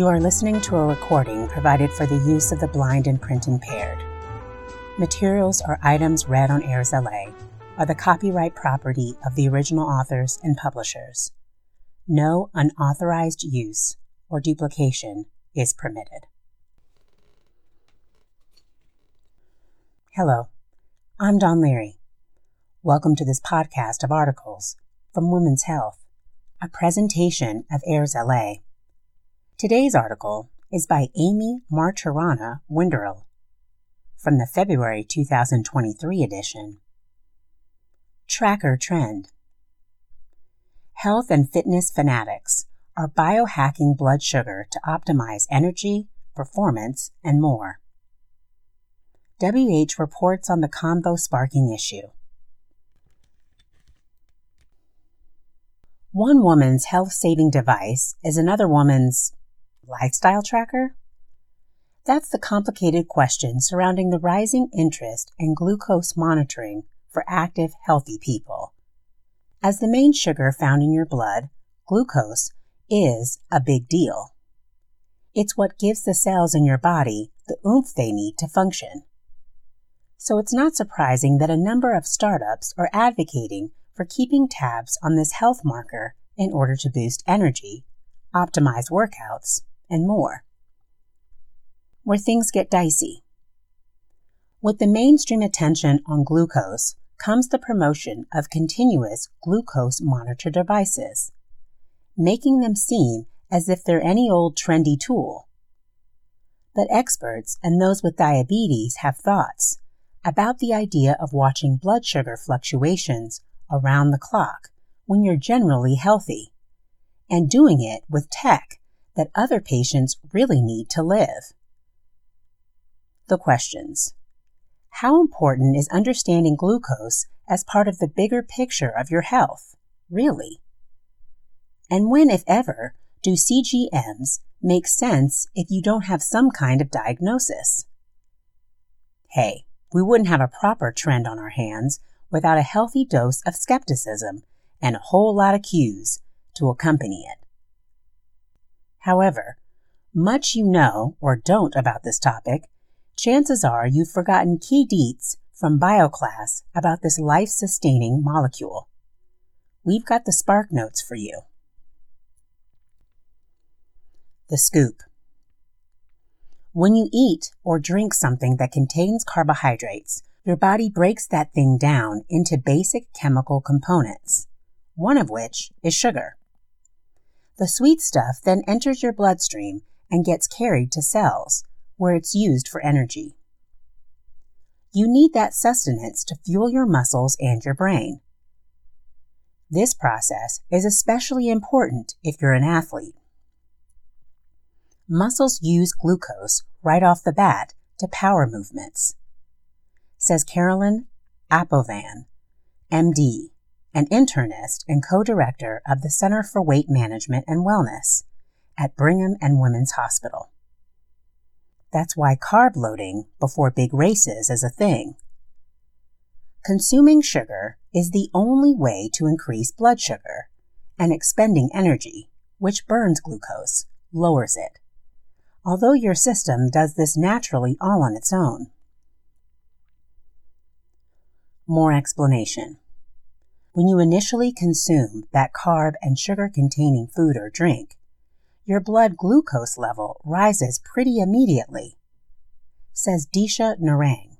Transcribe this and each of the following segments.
You are listening to a recording provided for the use of the blind and print impaired. Materials or items read on AIRSLA are the copyright property of the original authors and publishers. No unauthorized use or duplication is permitted. Hello, I'm Don Leary. Welcome to this podcast of articles from Women's Health, a presentation of AIRSLA. Today's article is by Amy Marturana Winderl from the February 2023 edition. Tracker Trend Health and fitness fanatics are biohacking blood sugar to optimize energy, performance, and more. WH reports on the combo sparking issue. One woman's health saving device is another woman's lifestyle tracker? That's the complicated question surrounding the rising interest in glucose monitoring for active, healthy people. As the main sugar found in your blood, glucose is a big deal. It's what gives the cells in your body the oomph they need to function. So it's not surprising that a number of startups are advocating for keeping tabs on this health marker in order to boost energy, optimize workouts, and more. Where things get dicey. With the mainstream attention on glucose comes the promotion of continuous glucose monitor devices, making them seem as if they're any old trendy tool. But experts and those with diabetes have thoughts about the idea of watching blood sugar fluctuations around the clock when you're generally healthy, and doing it with tech that other patients really need to live. The questions. How important is understanding glucose as part of the bigger picture of your health, really? And when, if ever, do CGMs make sense if you don't have some kind of diagnosis? Hey, we wouldn't have a proper trend on our hands without a healthy dose of skepticism and a whole lot of cues to accompany it. However, much you know or don't about this topic, chances are you've forgotten key deets from bioclass about this life sustaining molecule. We've got the spark notes for you. The scoop. When you eat or drink something that contains carbohydrates, your body breaks that thing down into basic chemical components, one of which is sugar. The sweet stuff then enters your bloodstream and gets carried to cells, where it's used for energy. You need that sustenance to fuel your muscles and your brain. This process is especially important if you're an athlete. Muscles use glucose right off the bat to power movements, says Caroline Apovian, MD, an internist and co-director of the Center for Weight Management and Wellness at Brigham and Women's Hospital. That's why carb loading before big races is a thing. Consuming sugar is the only way to increase blood sugar, and expending energy, which burns glucose, lowers it. Although your system does this naturally all on its own. More explanation. When you initially consume that carb and sugar containing food or drink, your blood glucose level rises pretty immediately, says Disha Narang,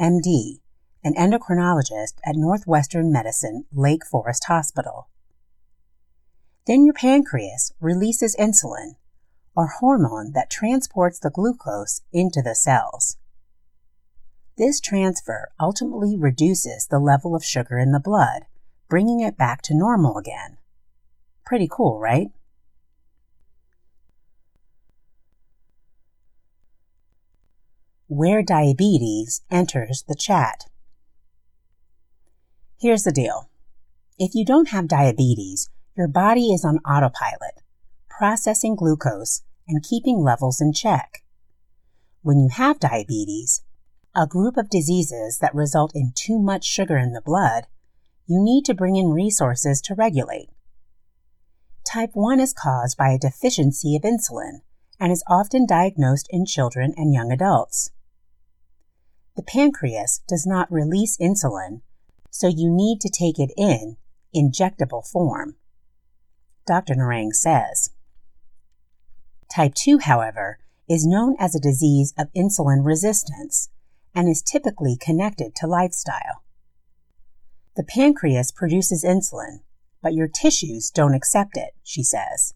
MD, an endocrinologist at Northwestern Medicine Lake Forest Hospital. Then your pancreas releases insulin, a hormone that transports the glucose into the cells. This transfer ultimately reduces the level of sugar in the blood bringing it back to normal again. Pretty cool, right? Where diabetes enters the chat. Here's the deal. If you don't have diabetes, your body is on autopilot, processing glucose and keeping levels in check. When you have diabetes, a group of diseases that result in too much sugar in the blood, you need to bring in resources to regulate. Type 1 is caused by a deficiency of insulin and is often diagnosed in children and young adults. The pancreas does not release insulin, so you need to take it in injectable form. Dr. Narang says. Type 2, however, is known as a disease of insulin resistance and is typically connected to lifestyle. The pancreas produces insulin, but your tissues don't accept it, she says.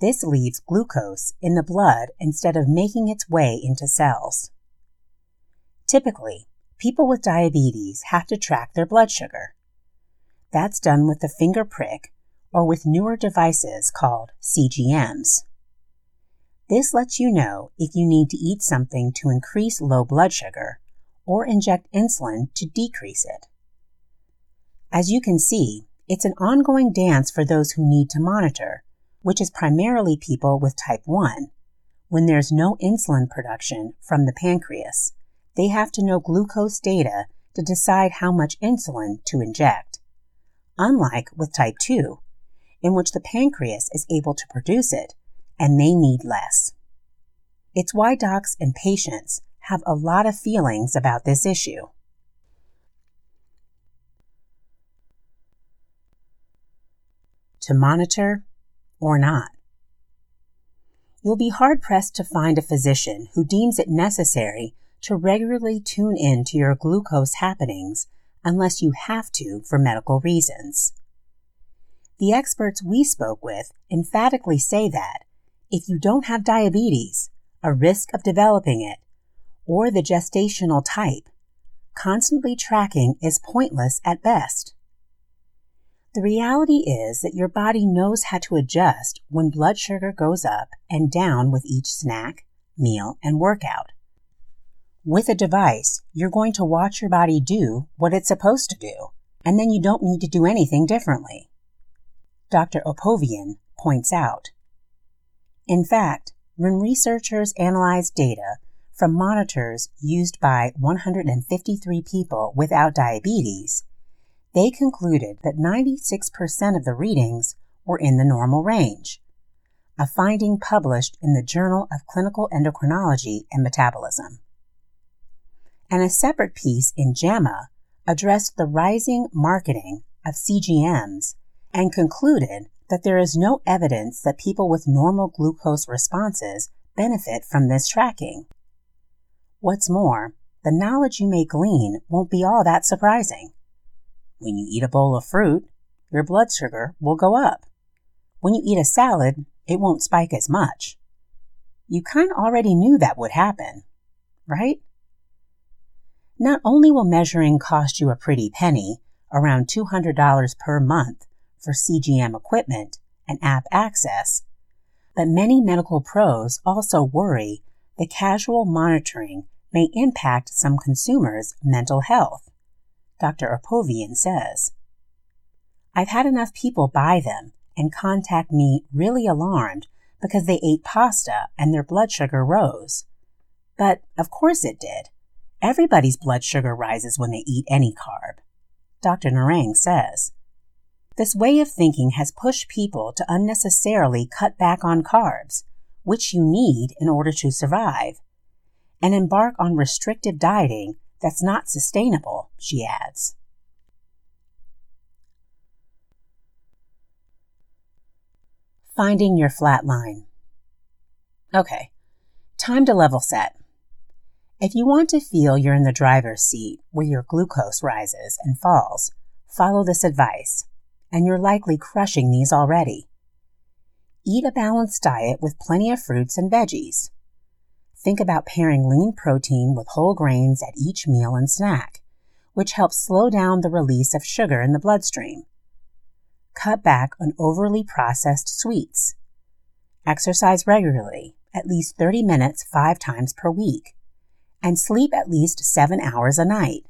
This leaves glucose in the blood instead of making its way into cells. Typically, people with diabetes have to track their blood sugar. That's done with the finger prick or with newer devices called CGMs. This lets you know if you need to eat something to increase low blood sugar or inject insulin to decrease it. As you can see, it's an ongoing dance for those who need to monitor, which is primarily people with type 1. When there's no insulin production from the pancreas, they have to know glucose data to decide how much insulin to inject. Unlike with type 2, in which the pancreas is able to produce it and they need less. It's why docs and patients have a lot of feelings about this issue. To monitor or not. You'll be hard pressed to find a physician who deems it necessary to regularly tune in to your glucose happenings unless you have to for medical reasons. The experts we spoke with emphatically say that if you don't have diabetes, a risk of developing it, or the gestational type, constantly tracking is pointless at best. The reality is that your body knows how to adjust when blood sugar goes up and down with each snack, meal, and workout. With a device, you're going to watch your body do what it's supposed to do, and then you don't need to do anything differently. Dr. Apovian points out. In fact, when researchers analyzed data from monitors used by 153 people without diabetes, they concluded that 96% of the readings were in the normal range, a finding published in the Journal of Clinical Endocrinology and Metabolism. And a separate piece in JAMA addressed the rising marketing of CGMs and concluded that there is no evidence that people with normal glucose responses benefit from this tracking. What's more, the knowledge you may glean won't be all that surprising. When you eat a bowl of fruit, your blood sugar will go up. When you eat a salad, it won't spike as much. You kind of already knew that would happen, right? Not only will measuring cost you a pretty penny, around $200 per month for CGM equipment and app access, but many medical pros also worry that casual monitoring may impact some consumers' mental health. Dr. Apovian says. I've had enough people buy them and contact me really alarmed because they ate pasta and their blood sugar rose. But of course it did. Everybody's blood sugar rises when they eat any carb. Dr. Narang says. This way of thinking has pushed people to unnecessarily cut back on carbs, which you need in order to survive, and embark on restrictive dieting that's not sustainable, she adds. Finding your flat line. Okay, time to level set. If you want to feel you're in the driver's seat where your glucose rises and falls, follow this advice, and you're likely crushing these already. Eat a balanced diet with plenty of fruits and veggies. Think about pairing lean protein with whole grains at each meal and snack, which helps slow down the release of sugar in the bloodstream. Cut back on overly processed sweets. Exercise regularly, at least 30 minutes five times per week, and sleep at least seven hours a night.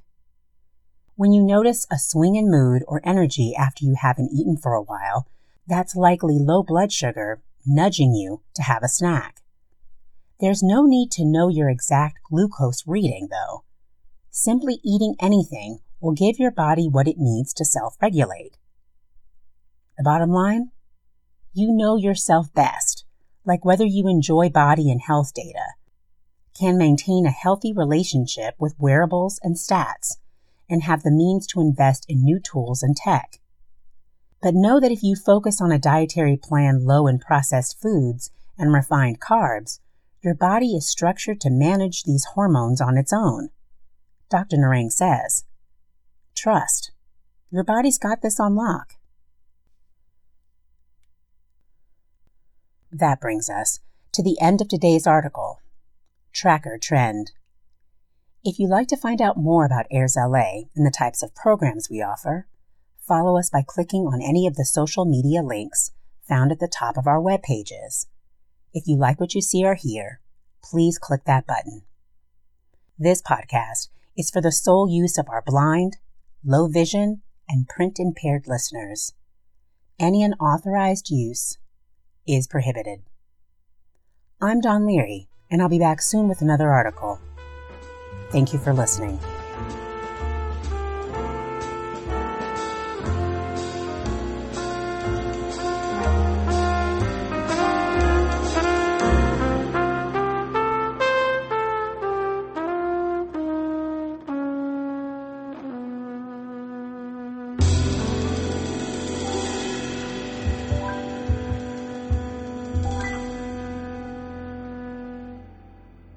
When you notice a swing in mood or energy after you haven't eaten for a while, that's likely low blood sugar nudging you to have a snack. There's no need to know your exact glucose reading, though. Simply eating anything will give your body what it needs to self regulate. The bottom line? You know yourself best. like whether you enjoy body and health data, can maintain a healthy relationship with wearables and stats, and have the means to invest in new tools and tech. But know that if you focus on a dietary plan low in processed foods and refined carbs, your body is structured to manage these hormones on its own. Dr. Narang says, Trust. Your body's got this on lock. That brings us to the end of today's article Tracker Trend. If you'd like to find out more about AIRSLA and the types of programs we offer, follow us by clicking on any of the social media links found at the top of our web pages. If you like what you see or hear, please click that button. This podcast is for the sole use of our blind, low vision, and print impaired listeners. Any unauthorized use is prohibited. I'm Don Leary, and I'll be back soon with another article. Thank you for listening.